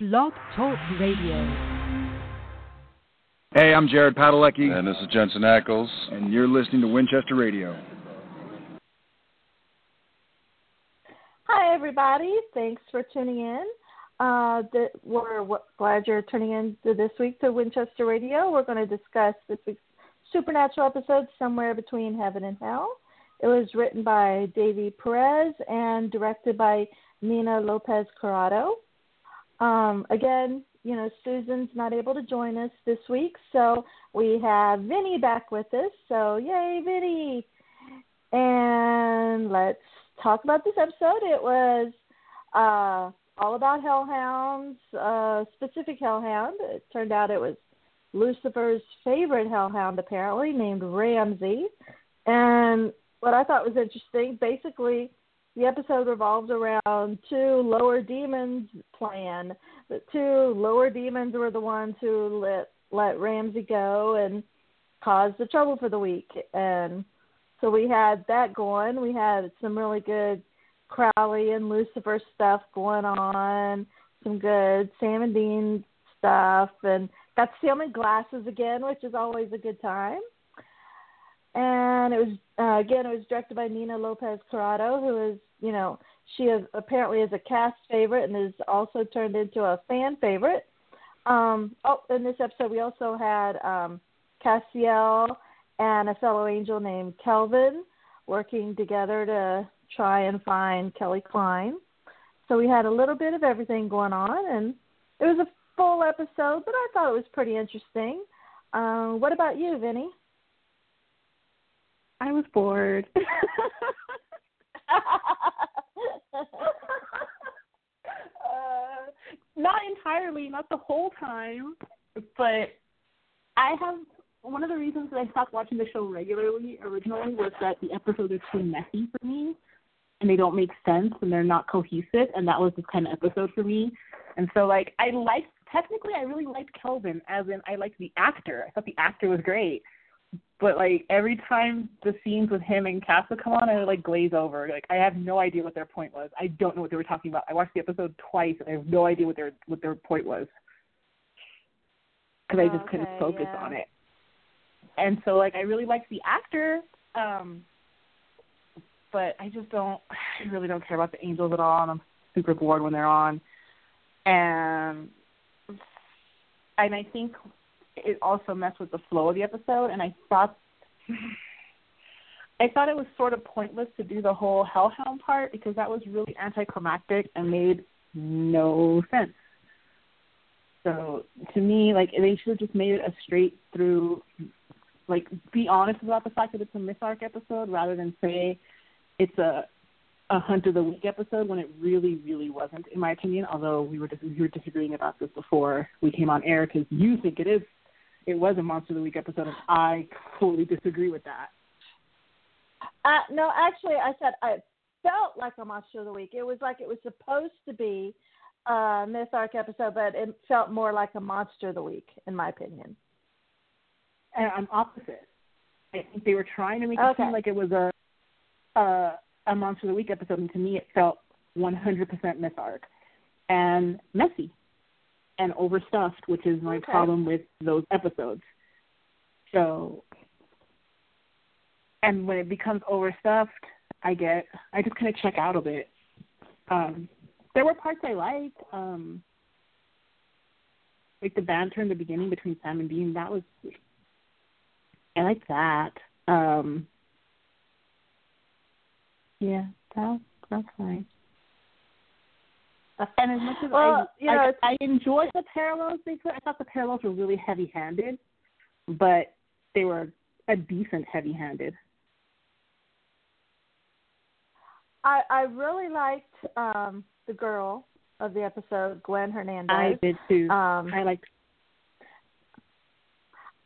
Blog Talk Radio. Hey, I'm Jared Padalecki. And this is Jensen Ackles. And you're listening to Winchester Radio. Hi, everybody. Thanks for tuning in. Uh, the, we're glad you're tuning in to this week to Winchester Radio. We're going to discuss this week's supernatural episode, Somewhere Between Heaven and Hell. It was written by Davy Perez and directed by Nina Lopez Corrado. Um, again, you know, Susan's not able to join us this week, so we have Vinny back with us. So, yay, Vinny! And let's talk about this episode. It was uh, all about hellhounds, uh, specific hellhound. It turned out it was Lucifer's favorite hellhound, apparently, named Ramsey. And what I thought was interesting, basically, the episode revolves around two lower demons' plan. The two lower demons were the ones who let let Ramsey go and caused the trouble for the week. And so we had that going. We had some really good Crowley and Lucifer stuff going on, some good Sam and Dean stuff, and got them in glasses again, which is always a good time. And it was uh, again, it was directed by Nina Lopez Corrado, who is, you know, she is apparently is a cast favorite and is also turned into a fan favorite. Um, oh, in this episode, we also had um, Castiel and a fellow angel named Kelvin working together to try and find Kelly Kline. So we had a little bit of everything going on, and it was a full episode, but I thought it was pretty interesting. Uh, what about you, Vinny? I was bored. uh, not entirely, not the whole time, but I have one of the reasons that I stopped watching the show regularly originally was that the episodes are too messy for me and they don't make sense and they're not cohesive and that was this kind of episode for me. And so like I liked technically I really liked Kelvin as in I liked the actor. I thought the actor was great. But like every time the scenes with him and would come on, I would like glaze over. Like I have no idea what their point was. I don't know what they were talking about. I watched the episode twice and I have no idea what their what their point was because I just okay, couldn't focus yeah. on it and so like I really liked the actor, um, but I just don't, I really don't care about the Angels at all, and I'm super bored when they're on, and and I think it also messed with the flow of the episode, and I thought. I thought it was sort of pointless to do the whole hellhound part because that was really anticlimactic and made no sense. So to me, like they should have just made it a straight through like be honest about the fact that it's a Myth Arc episode rather than say it's a a Hunt of the Week episode when it really, really wasn't, in my opinion. Although we were dis- we were disagreeing about this before we came on air because you think it is, it was a Monster of the Week episode, and I fully disagree with that. Uh, no, actually, I said I felt like a Monster of the Week. It was like it was supposed to be a Myth Arc episode, but it felt more like a Monster of the Week, in my opinion. And I'm opposite. I think they were trying to make it Okay. seem like it was a a, a Monster of the Week episode, and to me, it felt 100% Myth Arc and messy and overstuffed, which is my Okay. problem with those episodes. So, and when it becomes overstuffed, I get I just kind of check out a bit. Um, there were parts I liked, um, like the banter in the beginning between Sam and Dean. That was I liked that. Um, yeah, that that's fine. And as much as Well, I, you know, I, I enjoyed the parallels they put, I thought the parallels were really heavy-handed, but they were a decent heavy-handed. I I really liked um the girl, of the episode, Gwen Hernandez. I did too. Um, I liked.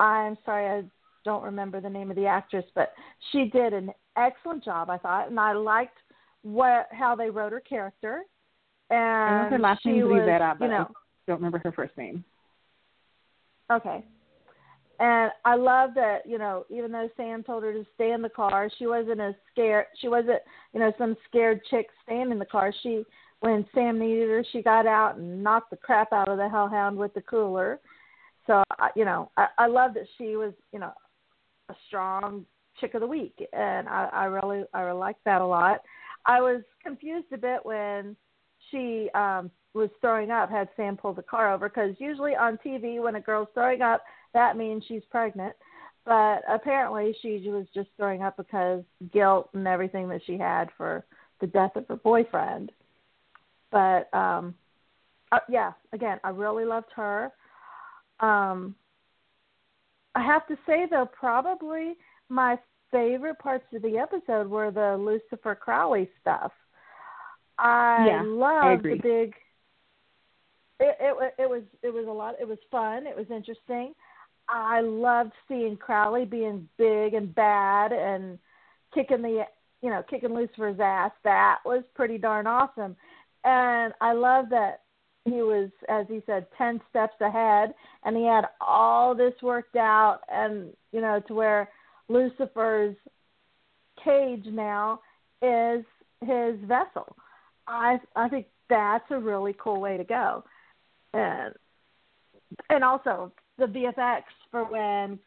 I'm sorry, I don't remember the name of the actress, but she did an excellent job, I thought, and I liked what how they wrote her character. And I know her last name is Rivera, but you know, I don't remember her first name. Okay. And I love that, you know, even though Sam told her to stay in the car, she wasn't as scared. She wasn't, you know, some scared chick staying in the car. She, when Sam needed her, she got out and knocked the crap out of the hellhound with the cooler. So, I- you know, I, I love that she was, you know, a strong chick of the week, and I, I really, I really liked that a lot. I was confused a bit when she um was throwing up had Sam pull the car over because usually on TV when a girl's throwing up that means she's pregnant. But apparently she was just throwing up because guilt and everything that she had for the death of her boyfriend. But um uh, yeah, again, I really loved her. Um I have to say though probably my favorite parts of the episode were the Lucifer Crowley stuff. I Yeah, I loved the big it, it it was it was a lot it was fun it was interesting. I loved seeing crowley being big and bad and kicking the you know kicking lucifer's ass. That was pretty darn awesome. And i love that he was as he said ten steps ahead and he had all this worked out and you know to where lucifer's cage now is his vessel i i think that's a really cool way to go and and also the VFX for when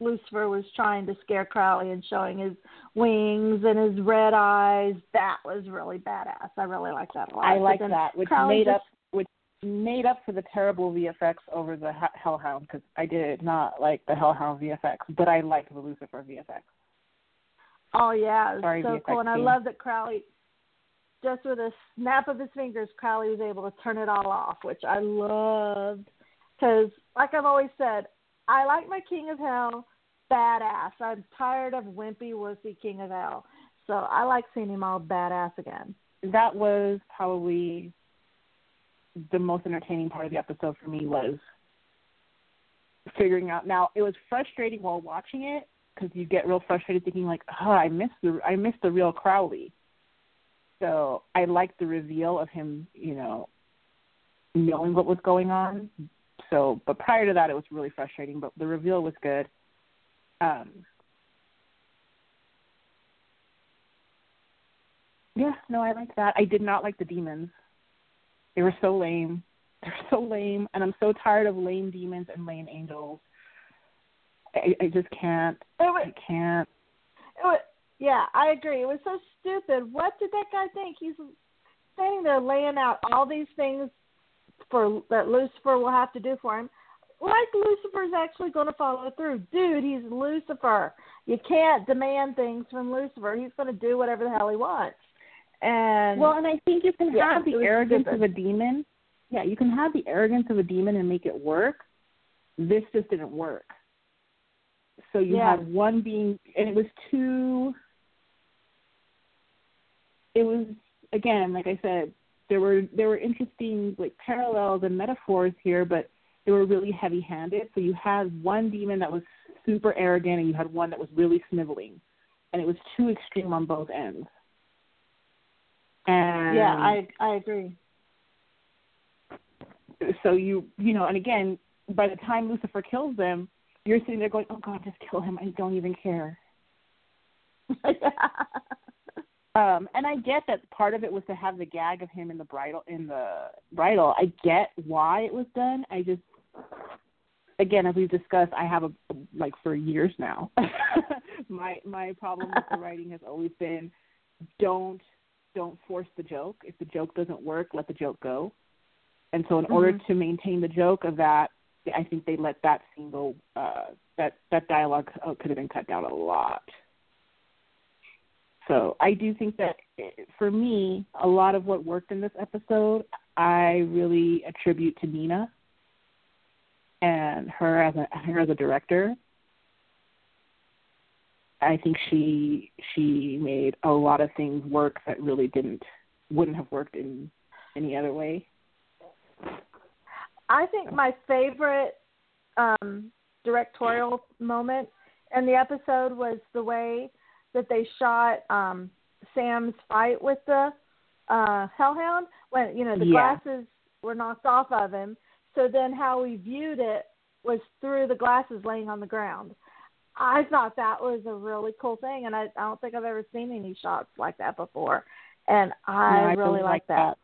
Lucifer was trying to scare Crowley and showing his wings and his red eyes. That was really badass. I really like that a lot. I like that, which Crowley made just- up which made up for the terrible VFX over the H- Hellhound because I did not like the Hellhound VFX, but I liked the Lucifer VFX. Oh yeah, it was Sorry, so VFX cool, and I love that Crowley, just with a snap of his fingers, Crowley was able to turn it all off, which I loved. Because, like I've always said, I like my King of Hell badass. I'm tired of wimpy wussy King of Hell, so I like seeing him all badass again. That was probably the most entertaining part of the episode for me was figuring out. Now it was frustrating while watching it because you get real frustrated thinking like, oh, I missed the I missed the real Crowley. So I liked the reveal of him, you know, knowing what was going on. So, but prior to that, it was really frustrating. But the reveal was good. Um, yeah, no, I liked that. I did not like the demons. They were so lame. They're so lame, and I'm so tired of lame demons and lame angels. I, I just can't. It was, I can't. it was, yeah, I agree. It was so stupid. What did that guy think? He's standing there laying out all these things for that Lucifer will have to do for him. Like Lucifer's actually going to follow through, dude. He's Lucifer. You can't demand things from Lucifer. He's going to do whatever the hell he wants. And Well, and I think you can Yeah, have the arrogance stupid. of a demon. Yeah, you can have the arrogance of a demon and make it work. This just didn't work. So you Yeah. had one being, and it was too. It was again, like I said, there were there were interesting like parallels and metaphors here, but they were really heavy-handed. So you had one demon that was super arrogant, and you had one that was really sniveling, and it was too extreme on both ends. And yeah, I I agree. so you you know, and again, by the time Lucifer kills them, you're sitting there going, "Oh God, just kill him! I don't even care." Um, and I get that part of it was to have the gag of him in the bridal in the bridal. I get why it was done. I just, again, as we've discussed, I have a like for years now. my my problem with the writing has always been, don't don't force the joke. If the joke doesn't work, let the joke go. And so, in order to maintain the joke of that, I think they let that single. Uh, that that dialogue uh, could have been cut down a lot. So I do think that eh, for me, a lot of what worked in this episode, I really attribute to Nina and her as a her as a director. I think she she made a lot of things work that really didn't wouldn't have worked in any other way. I think my favorite um, directorial moment in the episode was the way that they shot um, Sam's fight with the uh, Hellhound when you know the Yeah. glasses were knocked off of him. So then how we viewed it was through the glasses laying on the ground. I thought that was a really cool thing, and I, I don't think I've ever seen any shots like that before. And I, Yeah, really like that.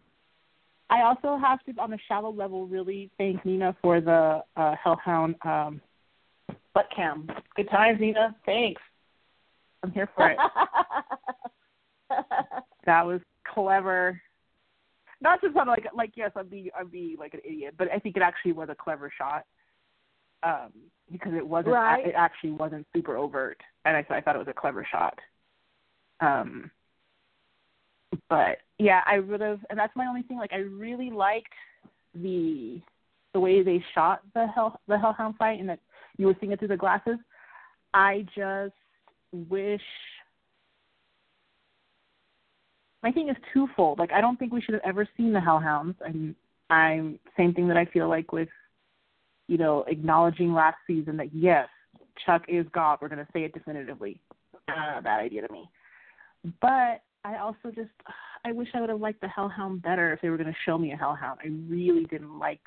I also have to, on a shallow level, really thank Nina for the uh, Hellhound um, butt cam. Good times, Nina. Thanks. I'm here for it. that was clever. Not just sound like like yes, I'd be I'd be like an idiot, but I think it actually was a clever shot. Um, because it wasn't Right. it actually wasn't super overt, and I, I thought it was a clever shot. Um, but yeah, I would have, and that's my only thing. Like, I really liked the the way they shot the hell the hellhound fight, and that you were seeing it through the glasses. I just wish. My thing is twofold. Like, I don't think we should have ever seen the hellhounds. I'm, I'm same thing that I feel like with, you know, acknowledging last season that yes, Chuck is God. We're going to say it definitively. Uh, bad idea to me. But I also just I wish I would have liked the Hellhound better if they were going to show me a Hellhound. I really didn't like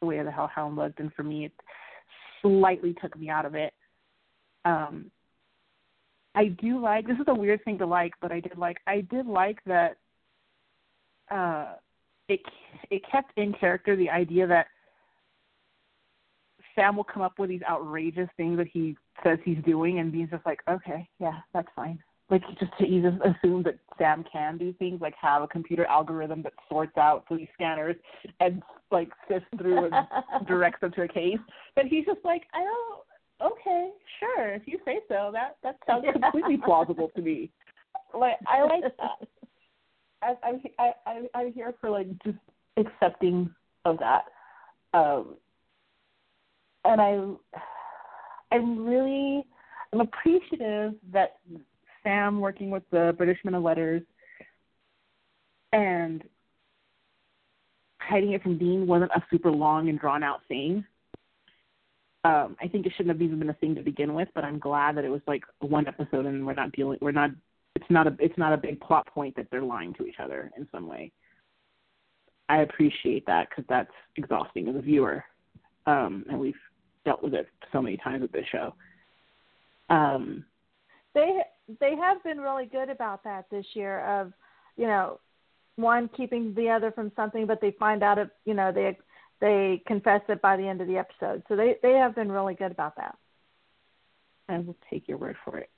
the way the Hellhound looked, and for me, it slightly took me out of it. Um, I do like this is a weird thing to like, but I did like I did like that. Uh, it it kept in character the idea that Sam will come up with these outrageous things that he says he's doing, and Dean's just like, okay, yeah, that's fine. Like just he just assumes that Sam can do things, like have a computer algorithm that sorts out these scanners and like sifts through and directs them to a case. But he's just like, I don't. Okay, sure, if you say so. That that sounds completely plausible to me. Like I like that. I, I'm I, I I'm here for like just accepting of that. Um, and I I'm really I'm appreciative that Sam working with the British Men of Letters and hiding it from Dean wasn't a super long and drawn out thing. Um, I think it shouldn't have even been a thing to begin with, but I'm glad that it was like one episode and we're not dealing we're not it's not a it's not a big plot point that they're lying to each other in some way. I appreciate that because that's exhausting as a viewer, um, and we've dealt with it so many times with this show. Um, they they have been really good about that this year of you know one keeping the other from something but they find out it you know they they confess it by the end of the episode so they they have been really good about that I will take your word for it.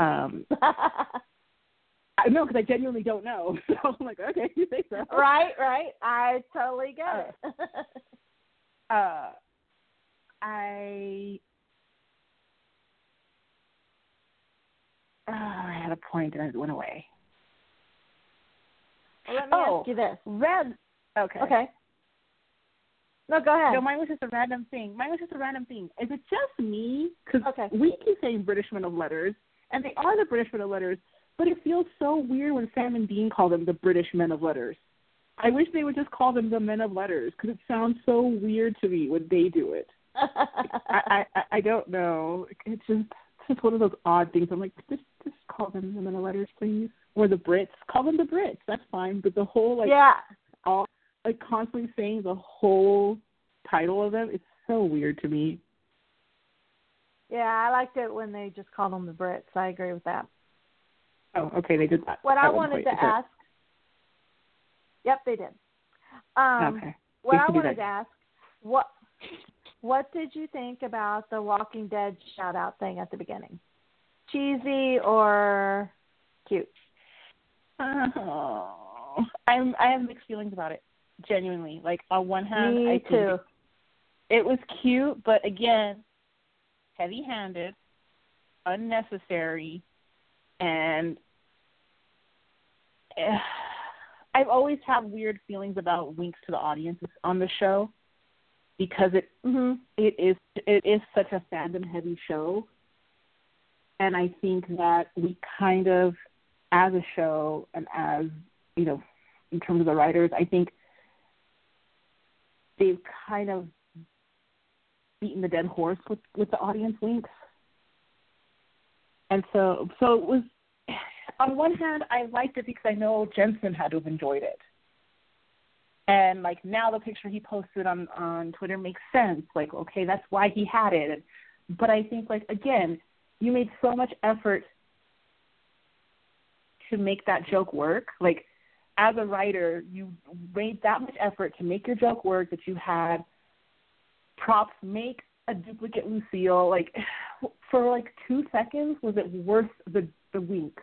Um, I know because I genuinely don't know, so I'm like, okay, you think so? right right i totally get it Uh, I. Oh, I had a point and it went away. well, let me Oh. ask you this Red. Okay. okay no go ahead No, mine was just a random thing. Mine was just a random thing. Is it just me? Because Okay. we keep saying British men of letters, and they are the British men of letters, but it feels so weird when Sam and Dean call them the British men of letters. I wish they would just call them the men of letters because it sounds so weird to me when they do it. I, I I don't know. It's just it's just one of those odd things. I'm like, just just call them the men of letters, please, or the Brits. Call them the Brits. That's fine. But the whole like yeah all like constantly saying the whole title of them, it's so weird to me. yeah i liked it when they just called them the brits i agree with that Oh, okay, they did that. what i wanted point. to ask yep they did um okay. what I wanted to ask, what what did you think about the Walking Dead shout out thing at the beginning? Cheesy or cute? Oh, I'm I have mixed feelings about it. Genuinely, like on one hand, Me I too. it was cute, but again, heavy-handed, unnecessary, and eh, I've always had weird feelings about winks to the audience on the show because it hmm it is it is such a fandom heavy show and i think that we kind of as a show and as you know in terms of the writers i think they've kind of beaten the dead horse with with the audience winks. And so so it was on one hand I liked it because I know Jensen had to have enjoyed it. And like now the picture he posted on on Twitter makes sense. Like okay, that's why he had it. But I think like again, you made so much effort to make that joke work. Like as a writer, you made that much effort to make your joke work that you had props make a duplicate Lucille. Like for like two seconds, was it worth the the wink?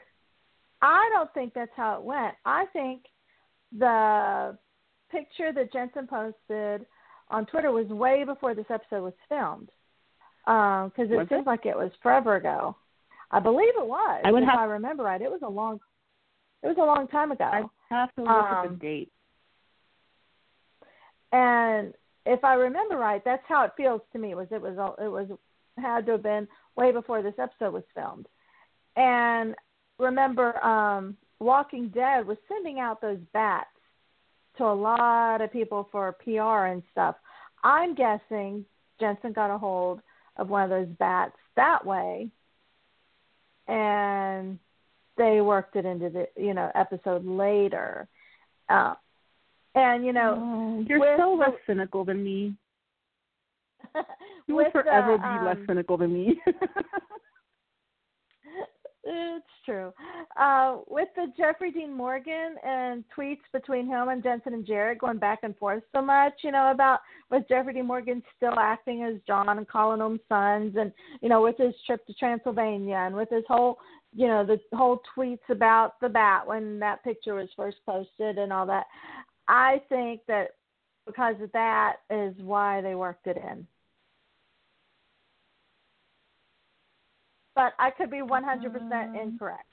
I don't think that's how it went. I think the picture that Jensen posted on Twitter was way before this episode was filmed. Because um, it was seems it? like it was forever ago. I believe it was. I would if have- I remember right. It was a long. It was a long time ago. I have to look at the Um, date. And if I remember right, that's how it feels to me. Was it was it was had to have been way before this episode was filmed. And remember, um, Walking Dead was sending out those bats to a lot of people for PR and stuff. I'm guessing Jensen got a hold of one of those bats that way, and they worked it into the you know episode later. Uh, and you know, Oh, you're with so less cynical than me. You will forever the, be less um, cynical than me. It's true. Uh, with the Jeffrey Dean Morgan and tweets between him and Jensen and Jared going back and forth so much, you know, about was Jeffrey Dean Morgan still acting as John and calling them sons, and you know, with his trip to Transylvania and with his whole, you know, the whole tweets about the bat when that picture was first posted and all that. I think that because of that is why they worked it in. But I could be 100% incorrect.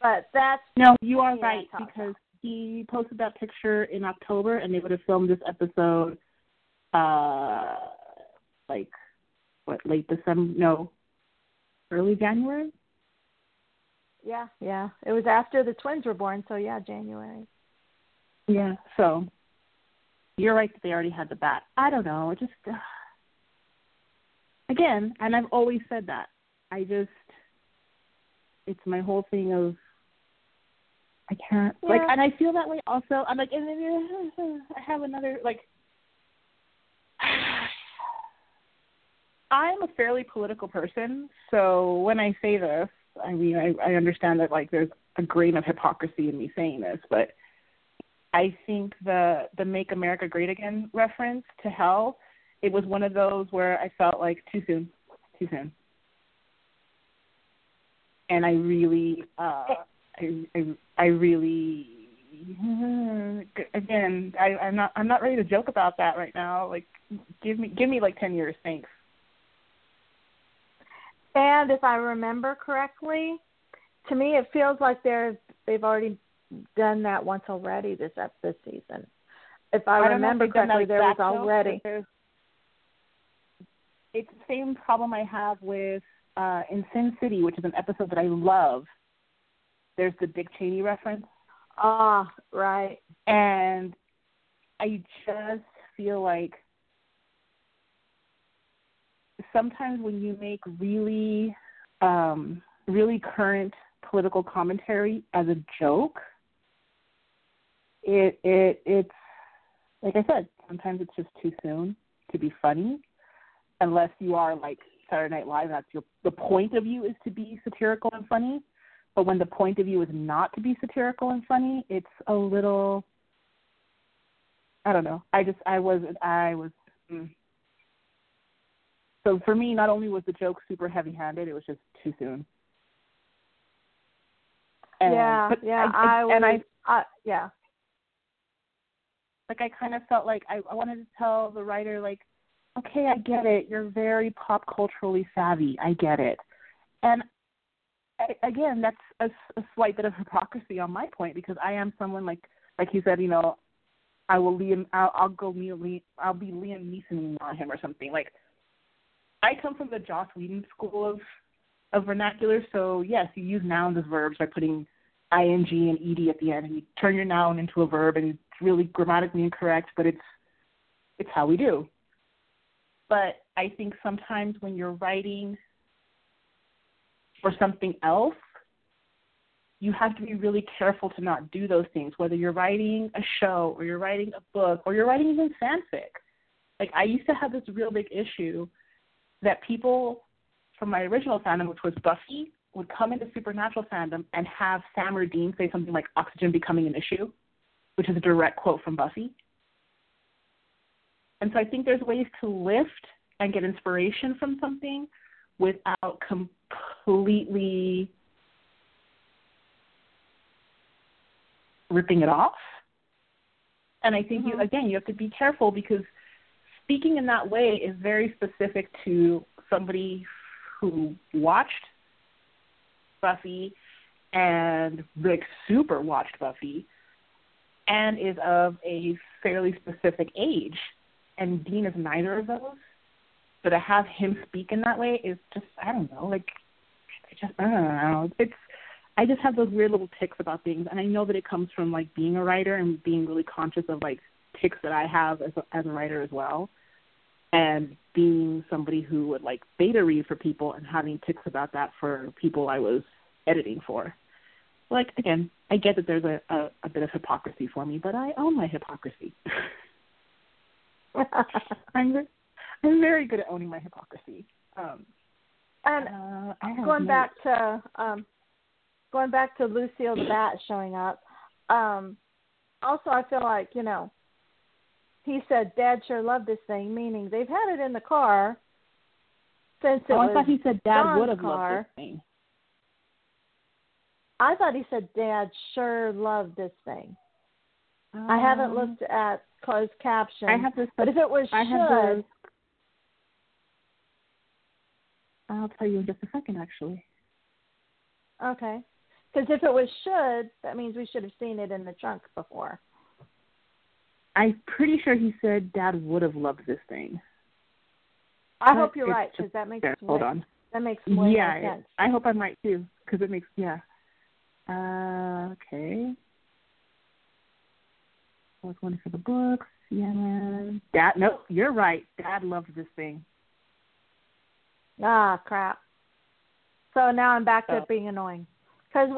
But that's no, you are right because he posted that picture in October, and they would have filmed this episode, uh, like what late December? No, early January. Yeah, yeah. It was after the twins were born, so yeah, January. Yeah. So you're right that they already had the bat. I don't know. It just uh, again, and I've always said that. I just it's my whole thing of I can't like, and I feel that way also. I'm like, and then I have another like. I'm a fairly political person, so when I say this, I mean I, I understand that like there's a grain of hypocrisy in me saying this, but I think the the Make America Great Again reference to hell, it was one of those where I felt like too soon, too soon, and I really, uh, I, I, I really, again, I, I'm not I'm not ready to joke about that right now. Like, give me give me like ten years, thanks. And if I remember correctly, to me it feels like they're they've already done that once already this ep- this season. If I, if remember correctly, there was exact joke, but already. It's the same problem I have with uh, in Sin City, which is an episode that I love. There's the Dick Cheney reference, Ah, right. and I just feel like sometimes when you make really, um, really current political commentary as a joke, it it it's like I said, sometimes it's just too soon to be funny, unless you are like Saturday Night Live. That's your the point of view is to be satirical and funny. But when the point of view is not to be satirical and funny, it's a little. I don't know. I just I was I was. Mm. So for me, not only was the joke super heavy-handed, it was just too soon. And, yeah, yeah. I, I, and I I yeah. like I kind of felt like I, I wanted to tell the writer like, okay, I get it. You're very pop culturally savvy. I get it. And again, that's a, a slight bit of hypocrisy on my point because I am someone like like he said, you know, I will Liam. I'll, I'll go Liam. I'll be Liam Neeson on him or something. Like I come from the Joss Whedon school of of vernacular. So yes, you use nouns as verbs by putting ing and ed at the end, and you turn your noun into a verb, and it's really grammatically incorrect, but it's It's how we do. But I think sometimes when you're writing for something else, you have to be really careful to not do those things, whether you're writing a show or you're writing a book or you're writing even fanfic. Like I used to have this real big issue that people from my original fandom, which was Buffy, would come into supernatural fandom and have Sam or Dean say something like oxygen becoming an issue, which is a direct quote from Buffy. And so I think there's ways to lift and get inspiration from something without completely ripping it off. And I think mm-hmm. you again you have to be careful because speaking in that way is very specific to somebody who watched Buffy and like super watched Buffy and is of a fairly specific age. And Dean is neither of those. So to have him speak in that way is just I don't know, like I just I don't know. It's I just have those weird little ticks about things and I know that it comes from like being a writer and being really conscious of like ticks that I have as a, as a writer as well and being somebody who would like beta read for people and having ticks about that for people I was editing for. Like again, I get that there's a, a, a bit of hypocrisy for me, but I own my hypocrisy. I'm I'm very good at owning my hypocrisy. Um, and uh, going back to um, going back to Lucille the Bat showing up. Um, also, I feel like you know he said, "Dad sure loved this thing," meaning they've had it in the car since it oh, was I thought he said Dad would have car. loved this thing. I thought he said Dad sure loved this thing. Um, I haven't looked at closed caption. I have this, but if it was I should, I'll tell you in just a second, actually. Okay. Because if it was should, that means we should have seen it in the trunk before. I'm pretty sure he said Dad would have loved this thing. I but hope you're right because that makes there, hold on. That makes way yeah, more sense. I hope I'm right too because it makes yeah. Uh, okay. I was one for the books. Yeah, Dad. No, you're right. Dad loved this thing. Ah, crap. So now I'm back to oh. being annoying because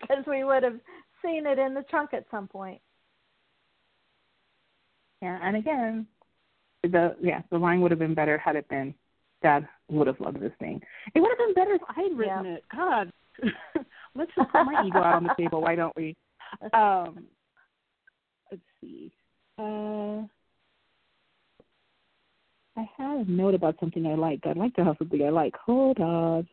because we would have seen it in the trunk at some point. Yeah, and again, the yeah, the line would have been better had it been Dad would have loved this thing. It would have been better if I'd written yeah. it. God, let's just put my ego out on the table. Why don't we? Um, see. Uh, I had a note about something I like. I'd like to have something I like. Hold on.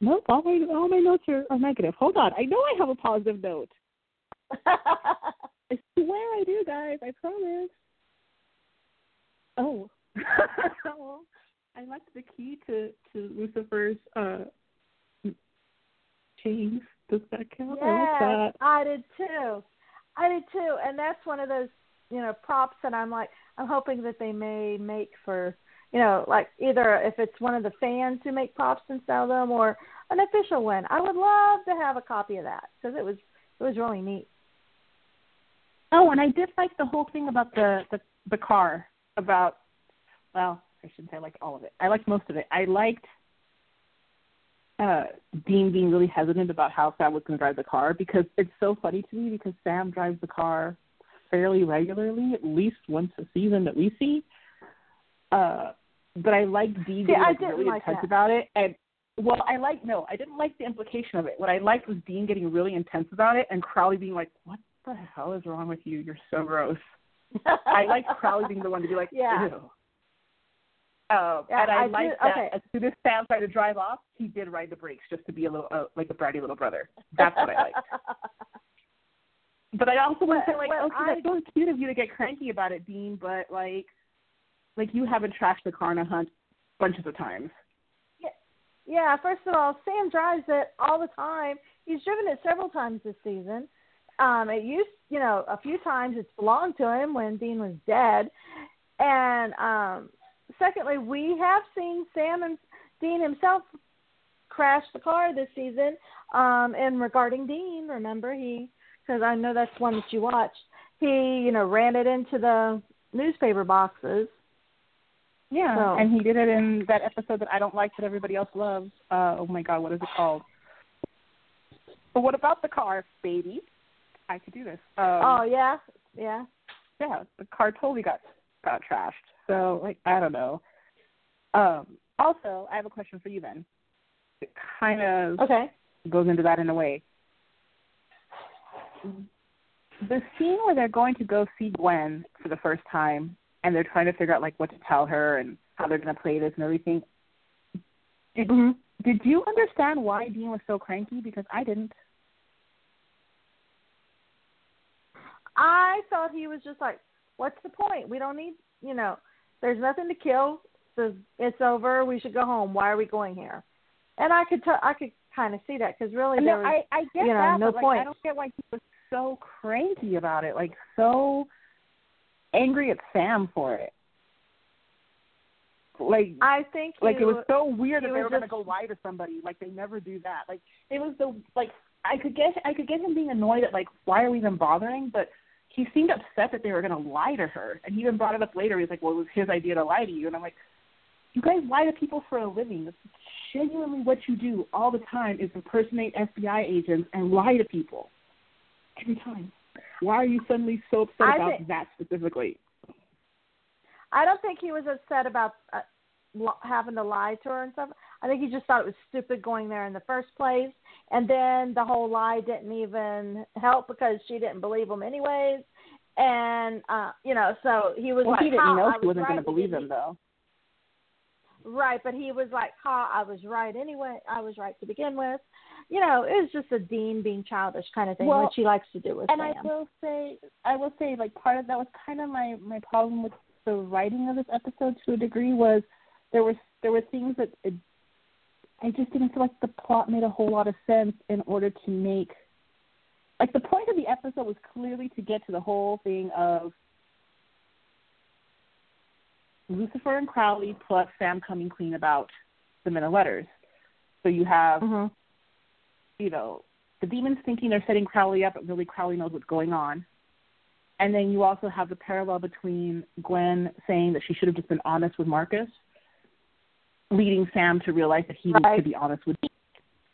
Nope, all my all my notes are, are negative. Hold on. I know I have a positive note. I swear I do, guys. I promise. Oh. well, I liked the key to to Lucifer's uh chains. Does that count? Yes, I like that. I did too. I did too, and that's one of those you know props that I'm like I'm hoping that they may make for you know like either if it's one of the fans who make props and sell them or an official one. I would love to have a copy of that because it was it was really neat. Oh, and I did like the whole thing about the the, the car. About well, I shouldn't say I liked all of it. I liked most of it. I liked uh Dean being really hesitant about how Sam was going to drive the car because it's so funny to me because Sam drives the car fairly regularly, at least once a season that we see. Uh, but I liked Dean being like, really like intense that. about it, and well, I like no, I didn't like the implication of it. What I liked was Dean getting really intense about it, and Crowley being like, "What the hell is wrong with you? You're so gross." I like Crowley being the one to be like, yeah. "Ew." Um, Yeah, and I, I like that okay. as soon as Sam tried to drive off, he did ride the brakes just to be a little uh, like a bratty little brother. That's what I liked. But I also want to say, like, Well, okay, I- that's so cute of you to get cranky about it, Dean. But like, like you haven't trashed the car in a hunt bunches of times. Yeah, yeah, first of all, Sam drives it all the time. He's driven it several times this season. Um, it used, you know, a few times it's belonged to him when Dean was dead. And um, secondly, we have seen Sam and Dean himself crash the car this season. Um, and regarding Dean, remember he because I know that's one that you watched. He, you know, ran it into the newspaper boxes. Yeah, So- and he did it in that episode that I don't like that everybody else loves. Uh, oh my god, what is it called? But what about the car, baby? I could do this. Um, oh yeah, yeah. yeah, the car totally got got trashed. So like I don't know. Um, also, I have a question for you then. It kind of Okay. goes into that in a way. The scene where they're going to go see Gwen for the first time and they're trying to figure out like what to tell her and how they're going to play this and everything. Did Mhm. did you understand why Dean was so cranky? Because I didn't. I thought he was just like, "What's the point? We don't need, you know, there's nothing to kill. So it's over. We should go home. Why are we going here?" And I could, t- I could kind of see that because really No, there was, I I get you know, that, no but like, point. I don't get why he was so cranky about it, like so angry at Sam for it. Like I think like it was so weird that they were going to go lie to somebody. Like they never do that. Like it was the like I could get I could get him being annoyed at like why are we even bothering, but he seemed upset that they were going to lie to her, and he even brought it up later. He's like, "Well, it was his idea to lie to you," and I'm like, "You guys lie to people for a living. This is genuinely what you do all the time is impersonate FBI agents and lie to people every time. Why are you suddenly so upset I about think- that specifically?" I don't think he was upset about uh, having to lie to her and stuff. I think he just thought it was stupid going there in the first place, and then the whole lie didn't even help because she didn't believe him anyways. And uh, you know, so he was Well, like, he didn't know I she was wasn't right, going to believe him though. Right, but he was like, "Ha, I was right anyway. I was right to begin with." You know, it was just a Dean being childish kind of thing, Well, which he likes to do with and Sam. I will say, I will say, like part of that was kind of my my problem with the writing of this episode to a degree was there was there were things that it, I just didn't feel like the plot made a whole lot of sense in order to make like the point of the episode was clearly to get to the whole thing of Lucifer and Crowley plus Sam coming clean about the men of letters. So you have Mhm. you know, the demons thinking they're setting Crowley up, but really Crowley knows what's going on. And then you also have the parallel between Gwen saying that she should have just been honest with Marcus, leading Sam to realize that he needs to be honest with. Dean.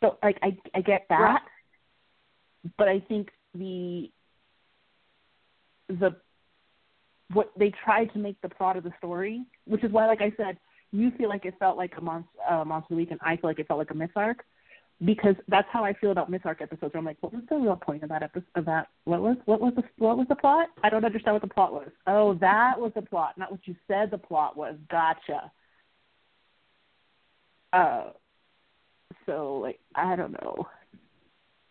So, like, I I get that, Right. but I think the the what they tried to make the plot of the story, which is why, like I said, you feel like it felt like a monster, uh, monster week, and I feel like it felt like a myth arc because that's how I feel about Myth Arc episodes. I'm like, what was the real point of that episode? Of that, what was what was the what was the plot? I don't understand what the plot was. Oh, that was the plot, not what you said the plot was. Gotcha. Uh, so like I don't know.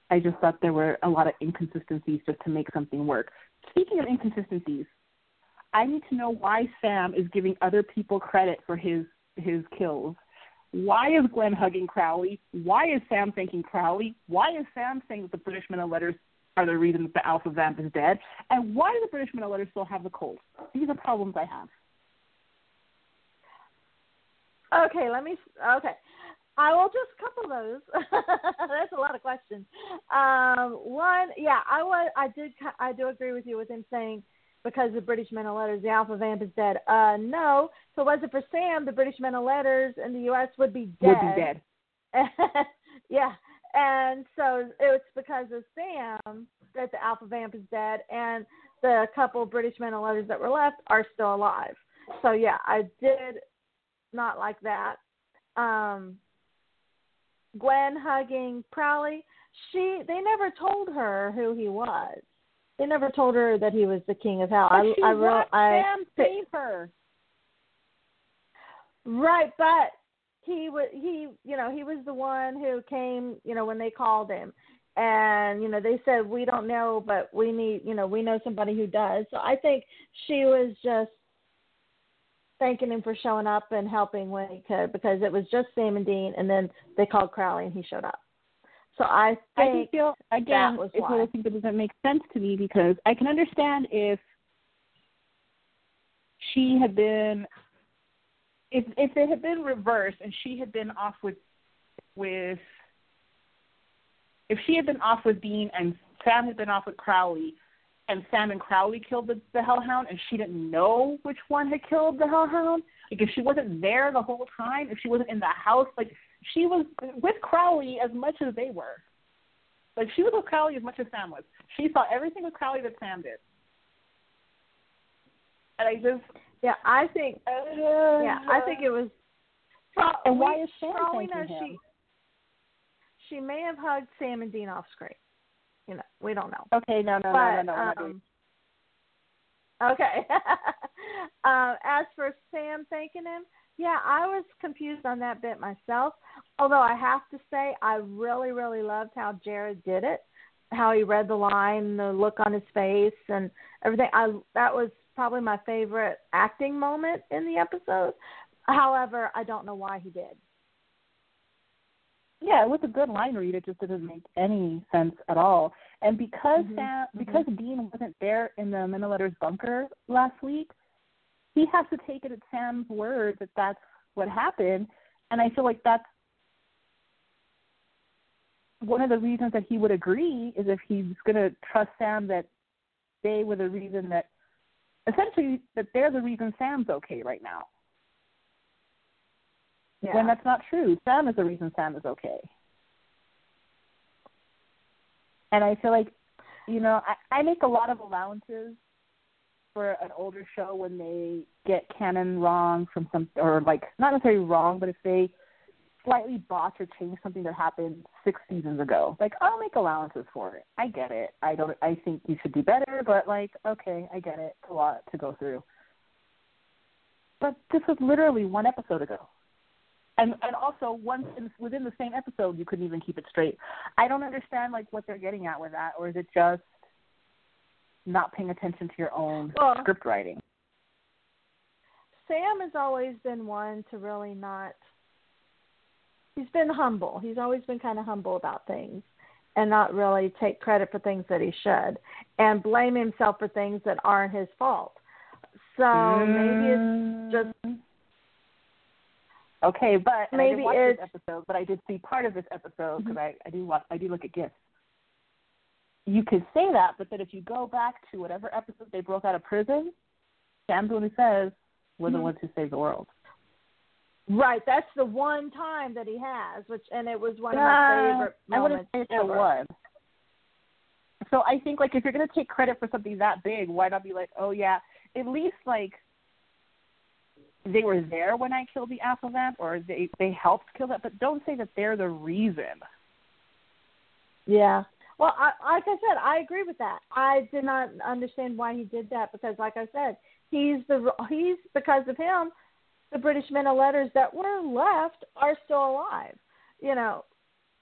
I just thought there were a lot of inconsistencies just to make something work. Speaking of inconsistencies, I need to know why Sam is giving other people credit for his his kills. Why is Gwen hugging Crowley? Why is Sam thanking Crowley? Why is Sam saying that the British men of letters are the reason that the Alpha Vamp is dead? And why do the British men of letters still have the Colt? These are problems I have. Okay, let me. Okay, I will just couple those. That's a lot of questions. Um, one, yeah, I was. I did. I do agree with you with him saying because the British men of letters, the Alpha Vamp is dead. Uh, no, So it wasn't for Sam, the British men of letters in the U.S. would be dead. Would be dead. yeah, and so it's because of Sam that the Alpha Vamp is dead, and the couple British men of letters that were left are still alive. So yeah, I did not like that. Um, Gwen hugging Crowley. She they never told her who he was. They never told her that he was the king of hell. But I she I, watched I Sam save her. Right, but he was he you know he was the one who came you know when they called him, and you know they said we don't know but we need you know we know somebody who does. So I think she was just thanking him for showing up and helping when he could because it was just Sam and Dean, and then they called Crowley and he showed up. So I I think just feel again was it's one of those things that doesn't make sense to me because I can understand if she had been if if it had been reversed and she had been off with with if she had been off with Dean and Sam had been off with Crowley, and Sam and Crowley killed the, the Hellhound, and she didn't know which one had killed the Hellhound, like if she wasn't there the whole time, if she wasn't in the house, like she was with Crowley as much as they were. Like she was with Crowley as much as Sam was. She saw everything with Crowley that Sam did. And I just Yeah, I think. uh, Yeah, I think it was. And why is Sam probably him? she. She may have hugged Sam and Dean off screen. You know, we don't know. Okay, no, no, but, no, no, no. we're not doing um, okay. uh, as for Sam thanking him, yeah, I was confused on that bit myself. Although I have to say, I really, really loved how Jared did it, how he read the line, the look on his face, and everything. I that was probably my favorite acting moment in the episode. However, I don't know why he did. Yeah, it was a good line read. It just didn't make any sense at all. And because Mhm, Sam, mhm. because Dean wasn't there in the Men of Letters' bunker last week, he has to take it at Sam's word that that's what happened. And I feel like that's one of the reasons that he would agree is if he's going to trust Sam that they were the reason that, essentially, that they're the reason Sam's okay right now. Yeah. When that's not true. Sam is the reason Sam is okay. And I feel like, you know, I, I make a lot of allowances for an older show when they get canon wrong from some, or like not necessarily wrong, but if they slightly botch or change something that happened six seasons ago, like I'll make allowances for it. I get it. I don't. I think you should do better, but like, okay, I get it. It's a lot to go through. But this was literally one episode ago and and also once in, within the same episode you couldn't even keep it straight. I don't understand like what they're getting at with that, or is it just not paying attention to your own Well- script writing? Sam has always been one to really not. He's been humble. He's always been kind of humble about things and not really take credit for things that he should and blame himself for things that aren't his fault. So maybe it's just Mm. Okay, but and I maybe didn't watch it's- this episode, but I did see part of this episode because I I do watch I do look at gifts. You could say that, but then if you go back to whatever episode they broke out of prison, Sam's the he says we're the Mhm. ones who saved the world. right. That's the one time that he has, which and it was one of Uh, my favorite I wouldn't moments say it ever. was. So I think like if you're gonna take credit for something that big, why not be like, oh yeah, at least like they were there when I killed the alpha vamp, or they they helped kill that, but don't say that they're the reason. Yeah. Well, I, like I said, I agree with that. I did not understand why he did that because, like I said, he's the he's because of him, the British men of letters that were left are still alive. You know,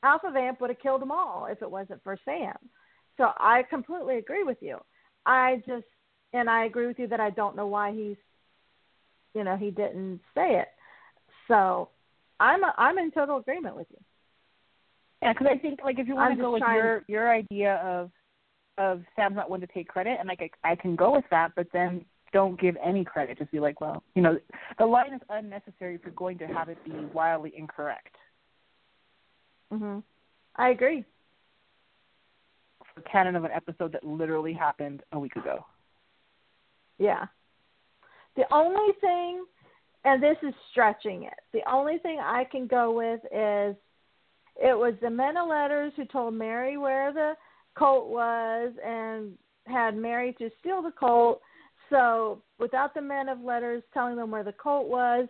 Alpha Vamp would have killed them all if it wasn't for Sam. So I completely agree with you. I just and I agree with you that I don't know why he's, you know, he didn't say it. So I'm a, I'm in total agreement with you. Yeah, because I think like if you want to go with your your idea of of Sam's not one to take credit, and like I, I can go with that, but then don't give any credit. Just be like, well, you know, the line is unnecessary if you're going to have it be wildly incorrect. Mhm. I agree. For canon of an episode that literally happened a week ago. Yeah. The only thing, and this is stretching it, the only thing I can go with is it was the men of letters who told Mary where the colt was and had Mary to steal the colt. So without the men of letters telling them where the colt was,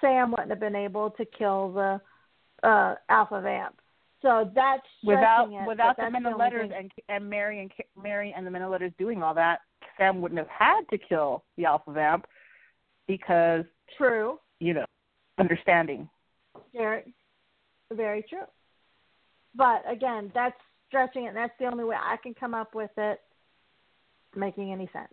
Sam wouldn't have been able to kill the uh, alpha vamp. So that's Without it, without the men of letters thing. and and Mary and Mary and the men of letters doing all that, Sam wouldn't have had to kill the alpha vamp because True. you know understanding. Very, very true. But again, that's stretching it. And that's the only way I can come up with it making any sense.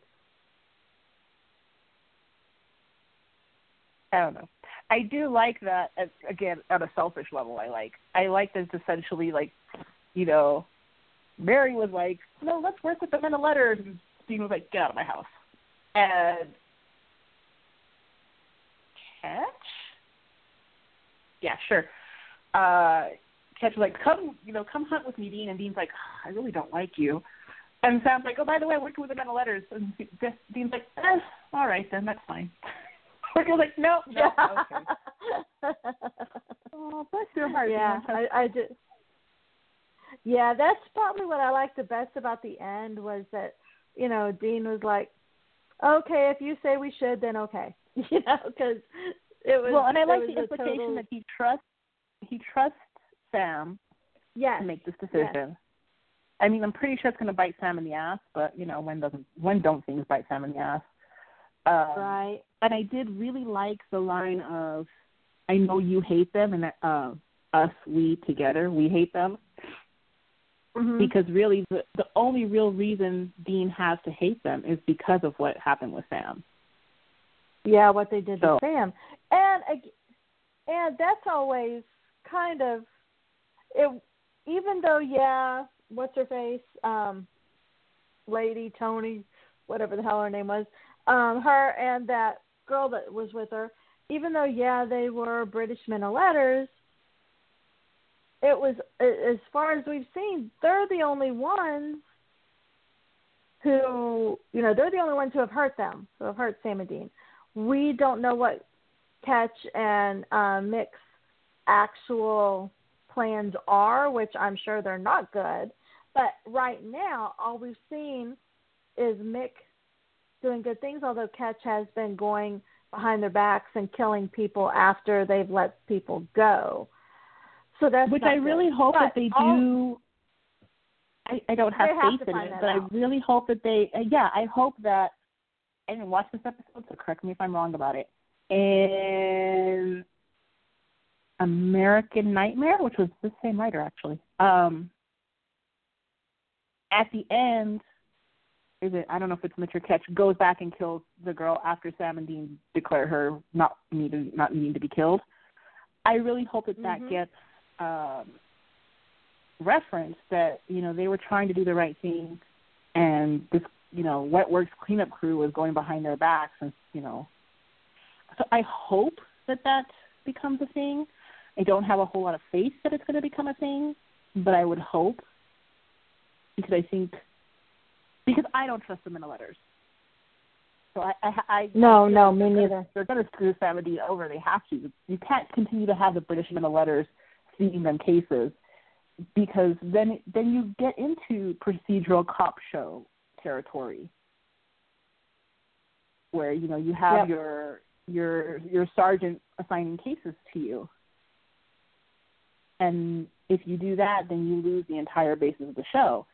I don't know. I do like that. As, again, on a selfish level, I like. I like that it's essentially like, you know, Mary was like, "No, let's work with the men of letters," and Dean was like, "Get out of my house." And catch, yeah, sure. Uh, Ketch was like, "Come, you know, come hunt with me, Dean." And Dean's like, "I really don't like you." And Sam's like, "Oh, by the way, I'm working with the men of letters." And Dean's like, eh, "All right, then that's fine." Oracle's like, "No, no, okay." oh, bless your heart. Yeah, Dean. I, I just. Yeah, that's probably what I liked the best about the end was that, you know, Dean was like, "Okay, if you say we should, then okay," you know, because it was. well, and I like the implication total- that he trusts he trusts Sam yes, to make this decision. I mean, I'm pretty sure it's going to bite Sam in the ass, but you know, when doesn't when don't things bite Sam in the ass? Um, right. And I did really like the line of, "I know you hate them, and uh, us, we together, we hate them." Mhm. Because really, the the only real reason Dean has to hate them is because of what happened with Sam. Yeah, what they did So- to Sam, and and that's always kind of it. Even though, yeah, what's her face, um, lady Toni, whatever the hell her name was, um, her and that girl that was with her. Even though, yeah, they were British men of letters, it was as far as we've seen, they're the only ones who, you know, they're the only ones who have hurt them, who have hurt Sam and Dean we don't know what Ketch and uh, Mick's actual plans are, which I'm sure they're not good. But right now, all we've seen is Mick doing good things, although Ketch has been going behind their backs and killing people after they've let people go. So that's Which I really good. hope that they all- do. I, I don't have They have faith in it, but I really hope that they. Uh, yeah, I hope that. I didn't watch this episode, so correct me if I'm wrong about it. In American Nightmare, which was the same writer actually. Um, at the end, is it? I don't know if it's Mitch or Ketch goes back and kills the girl after Sam and Dean declare her not needed, not needing to be killed. I really hope that that Mhm. gets um, referenced that you know they were trying to do the right thing, and this you know Wet Works cleanup crew was going behind their backs, and you know. So I hope that that becomes a thing. I don't have a whole lot of faith that it's going to become a thing, but I would hope because I think because I don't trust them in the letters. So I, I, I No, no, me they're gonna- neither. They're going to screw Sam and Dean over. They have to. You can't continue to have the British men of letters feeding them cases because then then you get into procedural cop show territory where you know you have Yep. your your your sergeant assigning cases to you. And if you do that then you lose the entire basis of the show.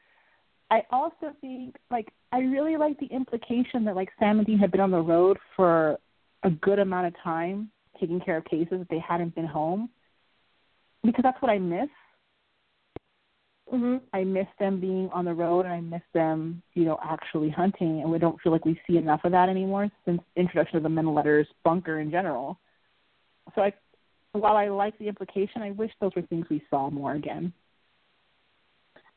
I also think like i really like the implication that like sam and dean had been on the road for a good amount of time taking care of cases that they hadn't been home because that's what i miss hmm I miss them being on the road and I miss them, you know, actually hunting and we don't feel like we see enough of that anymore since the introduction of the men letters bunker in general. So I while I like the implication, I wish those were things we saw more again.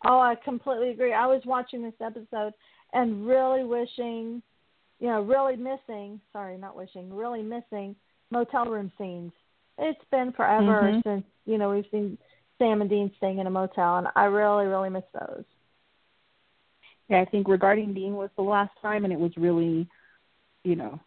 Oh, I completely agree. I was watching this episode and really wishing, you know, really missing, sorry, not wishing, really missing motel room scenes. It's been forever Mhm. since, you know, we've seen Sam and Dean staying in a motel, and I really, really miss those. Yeah, I think regarding Dean was the last time and it was really, you know,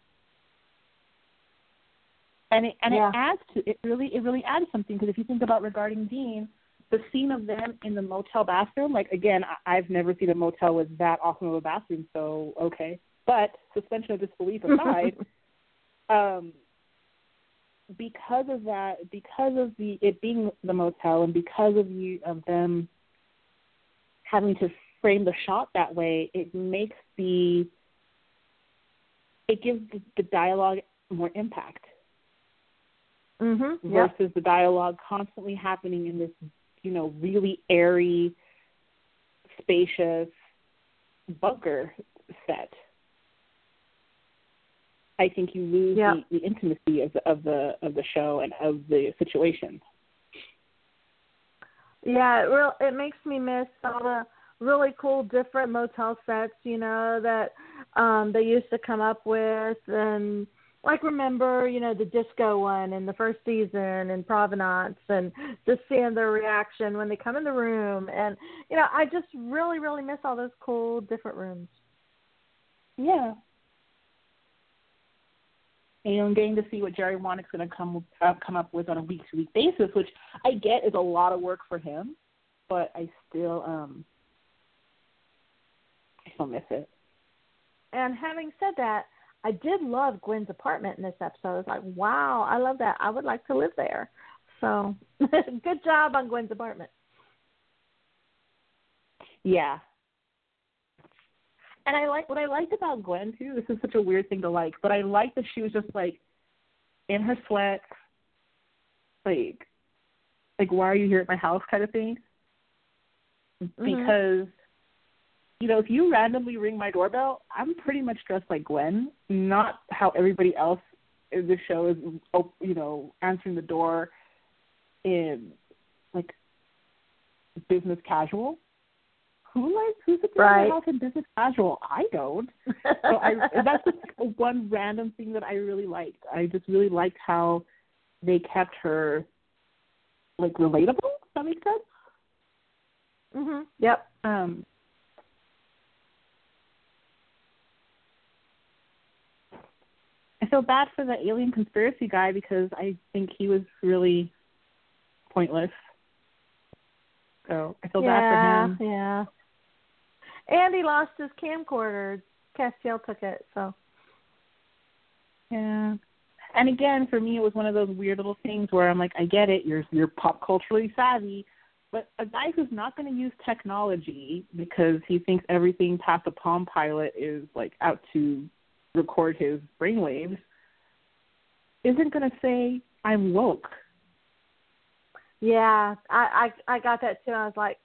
and it and Yeah. it adds to it really it really adds something because if you think about regarding Dean, the scene of them in the motel bathroom, like again, I, I've never seen a motel with that awesome of a bathroom, so okay. But suspension of disbelief aside, um, because of that, because of the it being the motel, and because of you of them having to frame the shot that way, it makes the it gives the, the dialogue more impact Mhm. Yep. versus the dialogue constantly happening in this, you know, really airy, spacious bunker set. I think you lose Yeah. the, the intimacy of the of the of the show and of the situation. Yeah, it real it makes me miss all the really cool different motel sets, you know, that um they used to come up with and like remember, you know, the disco one in the first season and Provenance and just seeing their reaction when they come in the room and you know, I just really, really miss all those cool different rooms. Yeah. And getting to see what Jerry Wanek's going to come uh, come up with on a week to week basis, which I get is a lot of work for him, but I still um I still miss it. And having said that, I did love Gwen's apartment in this episode. I was like, wow, I love that. I would like to live there. So good job on Gwen's apartment. Yeah. And I like what I liked about Gwen too. This is such a weird thing to like, but I liked that she was just like in her sweats, like, like why are you here at my house kind of thing. Mm-hmm. Because you know, if you randomly ring my doorbell, I'm pretty much dressed like Gwen, not how everybody else in the show is, you know, answering the door in like business casual. Who likes who's a right. house in business casual? I don't. so I that's just one random thing that I really liked. I just really liked how they kept her like relatable. Does that make sense? Mhm. Yep. Um I feel bad for the alien conspiracy guy because I think he was really pointless. So I feel yeah, bad for him. Yeah. And he lost his camcorder. Castiel took it, so Yeah. And again, for me it was one of those weird little things where I'm like, I get it, you're you're pop culturally savvy, but a guy who's not going to use technology because he thinks everything past a Palm Pilot is like out to record his brainwaves isn't going to say I'm woke. Yeah, I, I I got that too. I was like,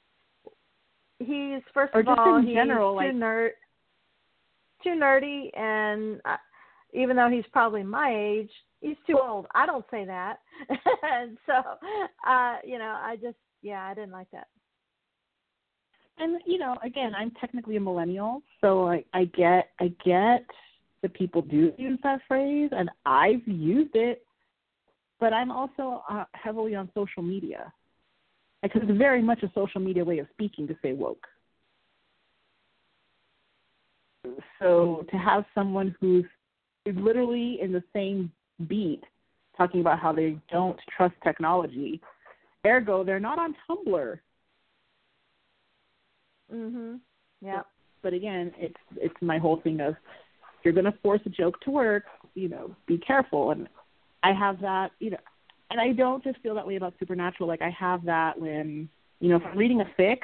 he's first or of all in he's general, too like nerd, too nerdy, and uh, even though he's probably my age, he's too old. I don't say that, and so uh, you know, I just yeah, I didn't like that. And you know, again, I'm technically a millennial, so I, I get I get that people do use that phrase, and I've used it, but I'm also uh, heavily on social media because it's very much a social media way of speaking to say woke. So to have someone who's literally in the same beat talking about how they don't trust technology, ergo they're not on Tumblr. Mhm. Yeah. But again, it's it's my whole thing of you're going to force a joke to work, you know, be careful. And I have that, you know, and I don't just feel that way about Supernatural. Like I have that when, you know, if I'm reading a fic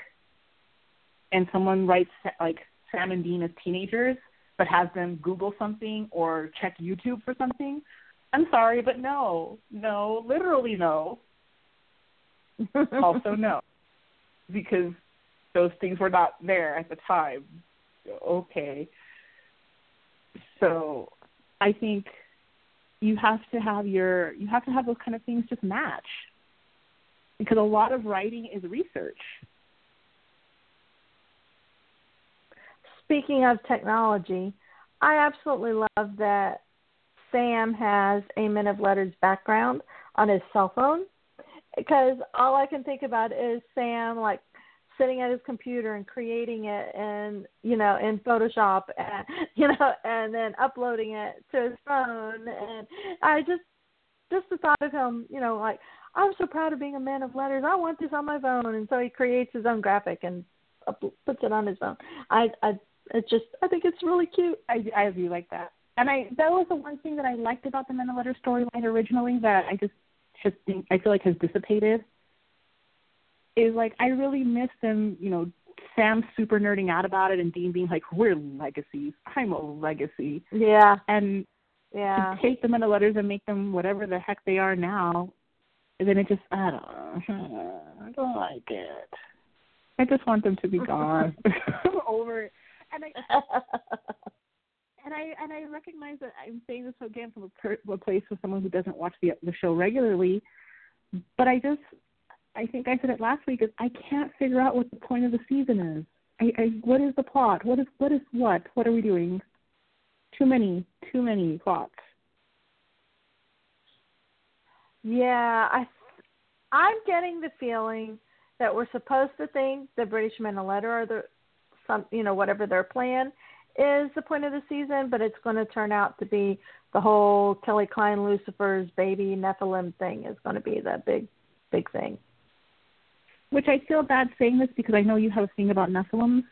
and someone writes like Sam and Dean as teenagers, but has them Google something or check YouTube for something, I'm sorry, but no, no, literally no. also no, because those things were not there at the time. Okay. So I think you have to have your you have to have those kind of things just match. Because a lot of writing is research. Speaking of technology, I absolutely love that Sam has a Men of Letters background on his cell phone because all I can think about is Sam like sitting at his computer and creating it and you know in photoshop and you know and then uploading it to his phone. And i just just the thought of him you know like i'm so proud of being a man of letters. I want this on my phone. And so he creates his own graphic and up, puts it on his phone. I i it's just i think it's really cute. I i do like that. And i that was the one thing that i liked about the men of letters storyline originally that i just just i feel like has dissipated is like I really miss them, you know, Sam super nerding out about it and Dean being like, We're legacies. I'm a legacy. Yeah. And yeah. take them in the letters and make them whatever the heck they are now, and then it just I don't know. I don't like it. I just want them to be gone. Over and I and I and I recognize that I'm saying this again from a, per, a place of someone who doesn't watch the the show regularly, but I just I think I said it last week is I can't figure out what the point of the season is. I, I what is the plot? What is what is what? What are we doing? Too many, too many plots. Yeah, I I'm getting the feeling that we're supposed to think the British men a letter or the some you know whatever their plan is the point of the season, but it's going to turn out to be the whole Kelly Kline Lucifer's baby Nephilim thing is going to be the big big thing. Which I feel bad saying this because I know you have a thing about Nephilim.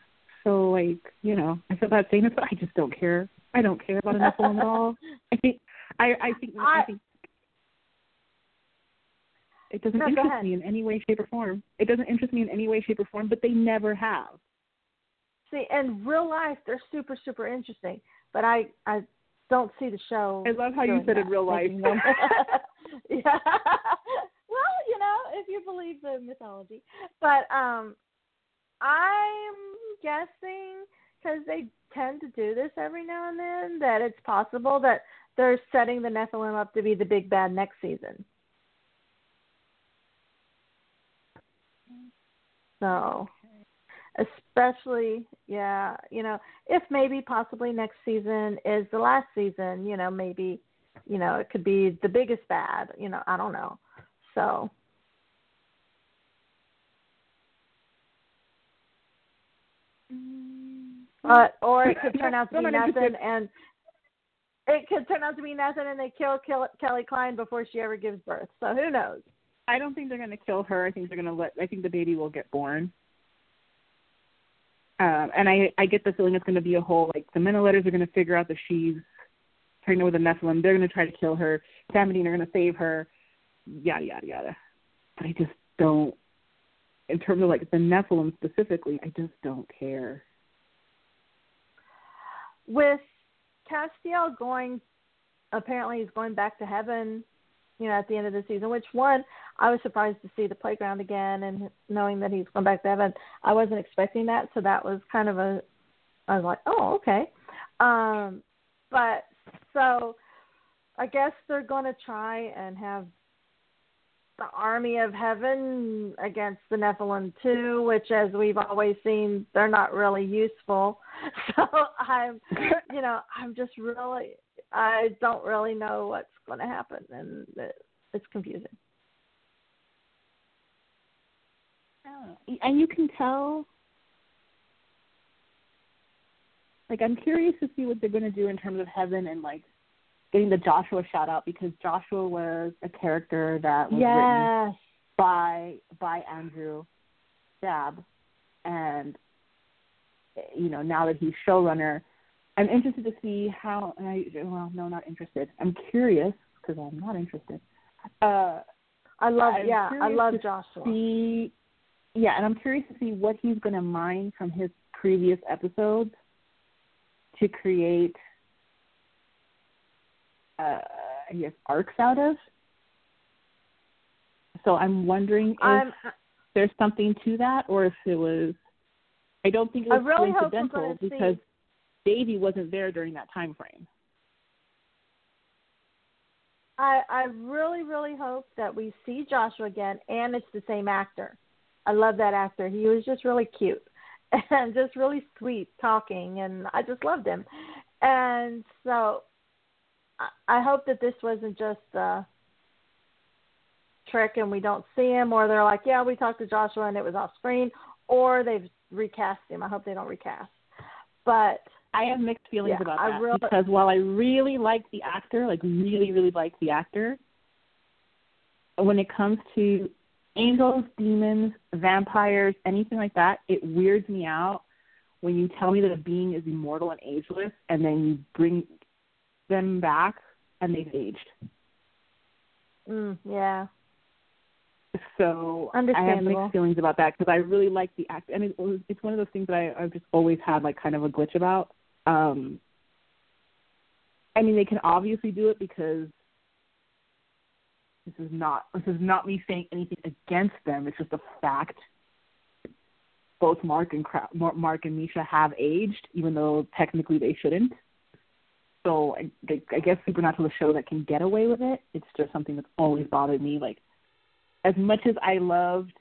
So like, you know, I feel bad saying this, but I just don't care. I don't care about a Nephilim at all. I think I I think I, I think it doesn't no, interest me in any way, shape, or form. It doesn't interest me in any way, shape, or form, but they never have. See, in real life, they're super, super interesting, but I, I don't see the show. I love how you said that, in real life. yeah. Well, you know, if you believe the mythology, but um, I'm guessing because they tend to do this every now and then that it's possible that they're setting the Nephilim up to be the big bad next season. So, especially, yeah, you know, if maybe possibly next season is the last season, you know, maybe, you know, it could be the biggest bad, you know, I don't know. So, but or it could turn out to be nothing, and it could turn out to be nothing, and they kill, kill Kelly Kline before she ever gives birth. So who knows? I don't think they're going to kill her. I think they're going to let. I think the baby will get born. Um, and I I get the feeling it's going to be a whole like the Men of Letters are going to figure out that she's pregnant with a Nephilim. They're going to try to kill her. Sam and Dean are going to save her. Yada yada yada. But I just don't. In terms of like the Nephilim specifically, I just don't care. With Castiel going, apparently he's going back to heaven you know, at the end of the season. Which one, I was surprised to see the playground again, and knowing that he's going back to heaven. I wasn't expecting that, so that was kind of a. I was like, oh, okay. Um, but so, I guess they're going to try and have the army of heaven against the Nephilim too, which, as we've always seen, they're not really useful. So I'm, you know, I'm just really, I don't really know what's going to happen, and it's confusing. Oh, and you can tell. Like I'm curious to see what they're going to do in terms of heaven and like getting the Joshua shout out because Joshua was a character that was yes. written by by Andrew Dabb, and you know now that he's showrunner, I'm interested to see how. I, well, no, not interested. I'm curious because I'm not interested. Uh, I love, I'm yeah, I love Joshua. See, yeah, and I'm curious to see what he's going to mine from his previous episodes to create, uh, I guess, arcs out of. So I'm wondering if I'm, there's something to that, or if it was. I don't think it was really coincidental because see Davy wasn't there during that time frame. I I really really hope that we see Joshua again, and it's the same actor. I love that actor. He was just really cute and just really sweet talking, and I just loved him. And so I, I hope that this wasn't just a trick and we don't see him, or they're like, yeah, we talked to Joshua and it was off screen, or they've recast him. I hope they don't recast. But I have mixed feelings yeah, about that really, because while I really like the actor, like really, really like the actor, when it comes to angels, demons, vampires, anything like that, it weirds me out when you tell me that a being is immortal and ageless, and then you bring them back and they've aged. Mm, yeah. So I have mixed feelings about that because I really like the act, and it, it's one of those things that I, I've just always had like kind of a glitch about. Um, I mean, they can obviously do it because this is not this is not me saying anything against them. It's just a fact. Both Mark and Mark and Misha have aged, even though technically they shouldn't. So I, I guess Supernatural is a show that can get away with it. It's just something that's always bothered me. Like as much as I loved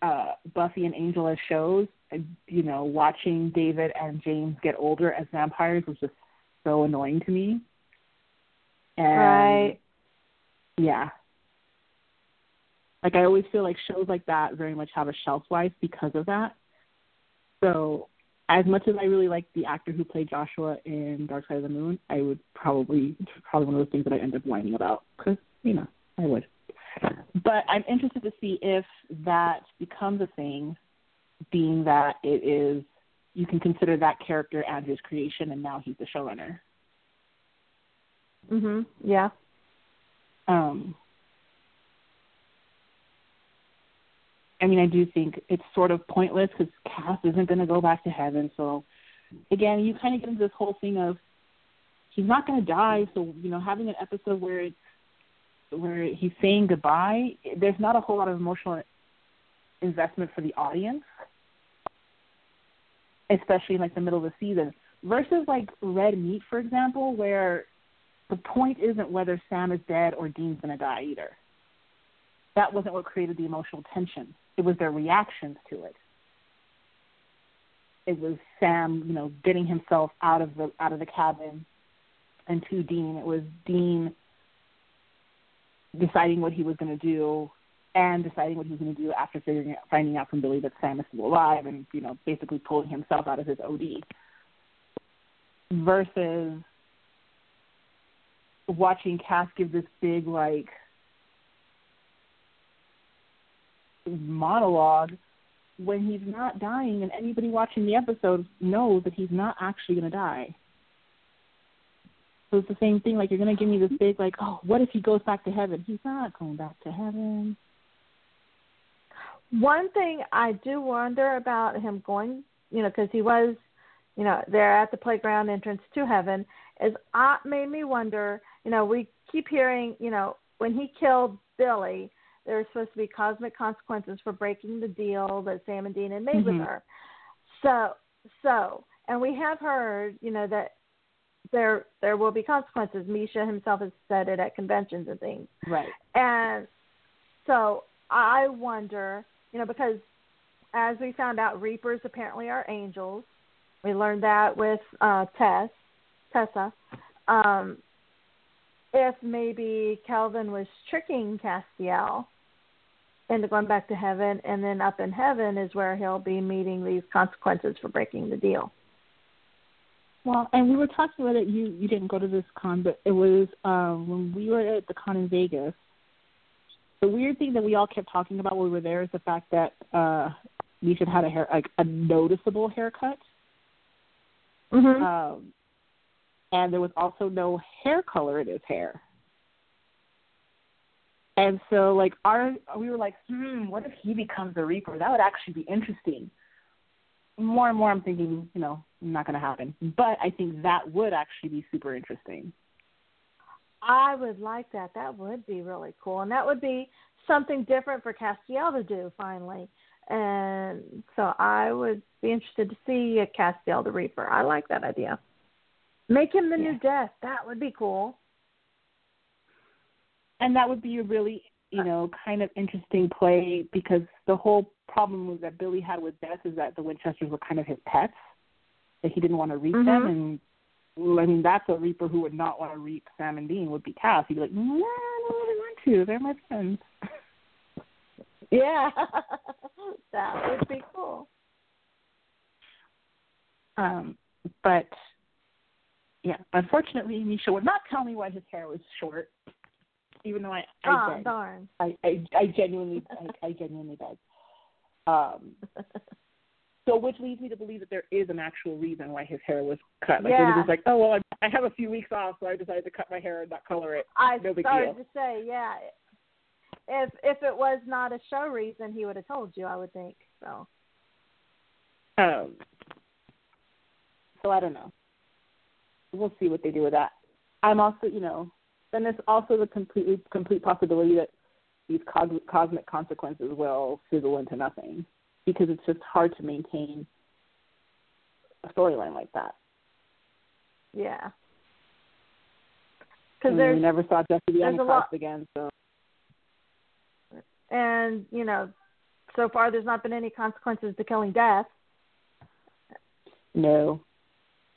uh, Buffy and Angel as shows, you know, watching David and James get older as vampires was just so annoying to me. And right. Yeah. Like I always feel like shows like that very much have a shelf life because of that. So as much as I really like the actor who played Joshua in Dark Side of the Moon, I would probably probably one of those things that I end up whining about because you know I would. But I'm interested to see if that becomes a thing, being that it is you can consider that character as his creation, and now he's the showrunner. Mhm. Yeah. Um, I mean, I do think it's sort of pointless because Cass isn't going to go back to heaven. So, again, you kind of get into this whole thing of he's not going to die. So, you know, having an episode where it's where he's saying goodbye, there's not a whole lot of emotional investment for the audience, especially in like the middle of the season. Versus like Red Meat, for example, where the point isn't whether Sam is dead or Dean's going to die either. That wasn't what created the emotional tension it was their reactions to it. It was Sam, you know, getting himself out of the out of the cabin, and to Dean, it was Dean deciding what he was going to do, and deciding what he was going to do after figuring out, finding out from Billy that Sam is still alive, and you know, basically pulling himself out of his OD. Versus watching Cass give this big like monologue when he's not dying, and anybody watching the episode knows that he's not actually going to die. So it's the same thing. Like you're going to give me this big, like, oh, what if he goes back to heaven? He's not going back to heaven. One thing I do wonder about him going, you know, because he was, you know, there at the playground entrance to heaven, is uh, made me wonder. You know, we keep hearing, you know, when he killed Billy, there were supposed to be cosmic consequences for breaking the deal that Sam and Dean had made mm-hmm. with her. So, so, and we have heard, you know, that there there will be consequences. Misha himself has said it at conventions and things. Right. And so I wonder, you know, because as we found out, reapers apparently are angels. We learned that with uh, Tess, Tessa. Um, if maybe Kelvin was tricking Castiel into going back to heaven, and then up in heaven is where he'll be meeting these consequences for breaking the deal. Well, and we were talking about it. You you didn't go to this con, but it was um, when we were at the con in Vegas. The weird thing that we all kept talking about when we were there is the fact that uh, Misha had a hair like a noticeable haircut. Mm-hmm. Um, and there was also no hair color in his hair. And so, like, our we were like, hmm, what if he becomes a Reaper? That would actually be interesting. More and more, I'm thinking, you know, not going to happen. But I think that would actually be super interesting. I would like that. That would be really cool, and that would be something different for Castiel to do finally. And so, I would be interested to see a Castiel the Reaper. I like that idea. Make him the yeah. new Death. That would be cool. And that would be a really, you know, kind of interesting play because the whole problem was that Billy had with Death is that the Winchesters were kind of his pets. That he didn't want to reap mm-hmm. them, and I mean that's a Reaper who would not want to reap Sam and Dean would be Cass. He'd be like, no, I don't really want to. They're my friends. Yeah, that would be cool. Um, but yeah, unfortunately, Misha would not tell me why his hair was short, even though I I oh, did. darn. I I, I genuinely I, I genuinely did. Um, so which leads me to believe that there is an actual reason why his hair was cut. Like yeah. it was just like, oh well, I, I have a few weeks off, so I decided to cut my hair and not color it. I no big started deal. to say, yeah. If if it was not a show reason, he would have told you. I would think so. Um. So I don't know we'll see what they do with that. I'm also, you know, then there's also the completely complete possibility that these cosmic consequences will fizzle into nothing because it's just hard to maintain a storyline like that. Yeah. Because we never saw Jesse the Antichrist again, so. And you know, so far there's not been any consequences to killing Death. No,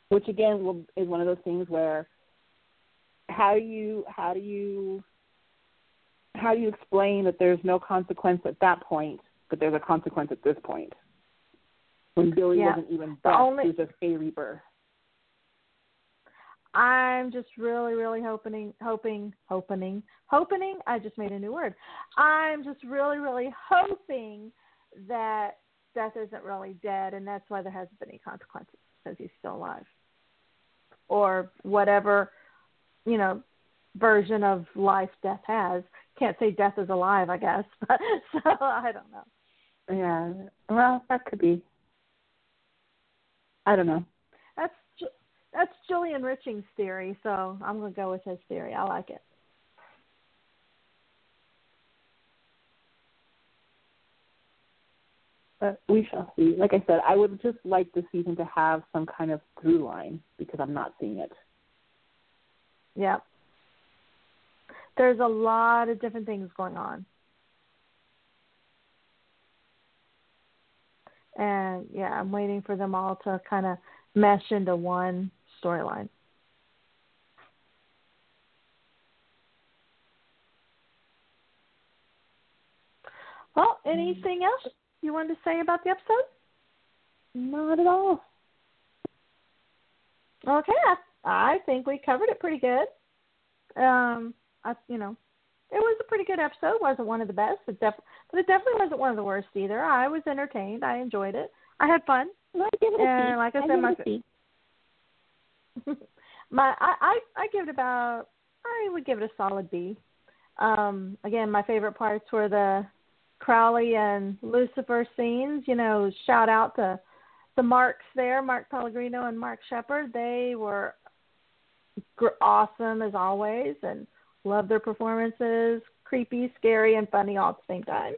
which again will, is one of those things where how do you how do you how do you explain that there's no consequence at that point, but there's a consequence at this point? When Billy Yeah. wasn't even Beth, only- he was just a Reaper. I'm just really, really hoping, hoping, hoping, hoping. I just made a new word. I'm just really, really hoping that Death isn't really dead, and that's why there hasn't been any consequences because he's still alive, or whatever, you know, version of life Death has. Can't say Death is alive, I guess. But, so I don't know. Yeah. Well, that could be. I don't know. That's that's Julian Richings' theory, so I'm gonna go with his theory. I like it. But we shall see. Like I said, I would just like the season to have some kind of through line because I'm not seeing it. Yep. There's a lot of different things going on. And yeah, I'm waiting for them all to kind of mesh into one storyline. Well, mm. anything else you wanted to say about the episode? Not at all. Okay, I, I think we covered it pretty good. Um, I, you know, it was a pretty good episode. wasn't one of the best, but, def- but it definitely wasn't one of the worst either. I was entertained. I enjoyed it. I had fun. I give it a And C. like I I said, my it my I, I I give it about I would give it a solid B. Um, again, my favorite parts were the Crowley and Lucifer scenes. You know, shout out to the Marks there, Mark Pellegrino and Mark Sheppard. They were awesome as always, and love their performances. Creepy, scary, and funny all at the same time.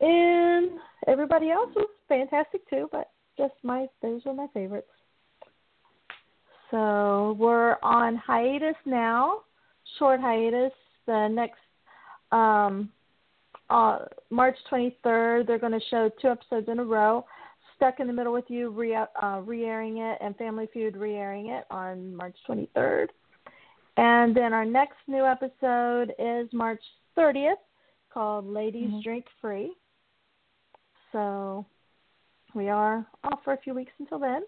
And everybody else was fantastic too, but just my those were my favorites. So we're on hiatus now, short hiatus. The next um, uh, March 23rd, they're going to show two episodes in a row. Stuck in the Middle with You re uh, re-airing it, and Family Feud re-airing it on March 23rd. And then our next new episode is March 30th, called Ladies Mm-hmm. Drink Free. So we are off for a few weeks until then.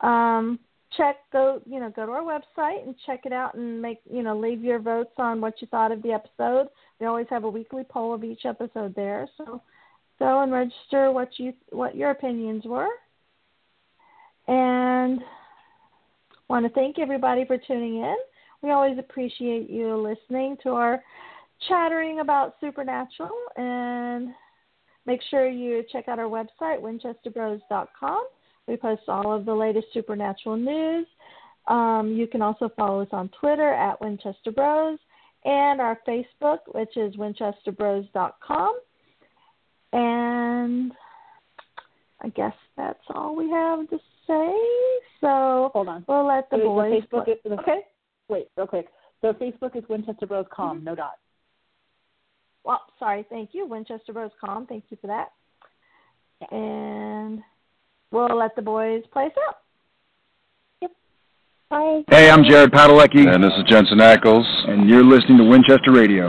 Um, check go you know go to our website and check it out and make you know leave your votes on what you thought of the episode. We always have a weekly poll of each episode there, so go and register what you what your opinions were. And want to thank everybody for tuning in. We always appreciate you listening to our chattering about supernatural and make sure you check out our website winchesterbros.com. We post all of the latest supernatural news. Um, you can also follow us on Twitter at Winchester Bros and our Facebook, which is winchesterbros.com. And I guess that's all we have to say. So Hold on. we'll let the The- the boys. Facebook is- the- okay. Wait, real quick. So Facebook is WinchesterBros.com, Mm-hmm. no dot. Well, sorry. Thank you, Winchester Bros. Com. Thank you for that. And we'll let the boys play us out. Bye. Hey, I'm Jared Padalecki, And this is Jensen Ackles. and you're listening to Winchester Radio.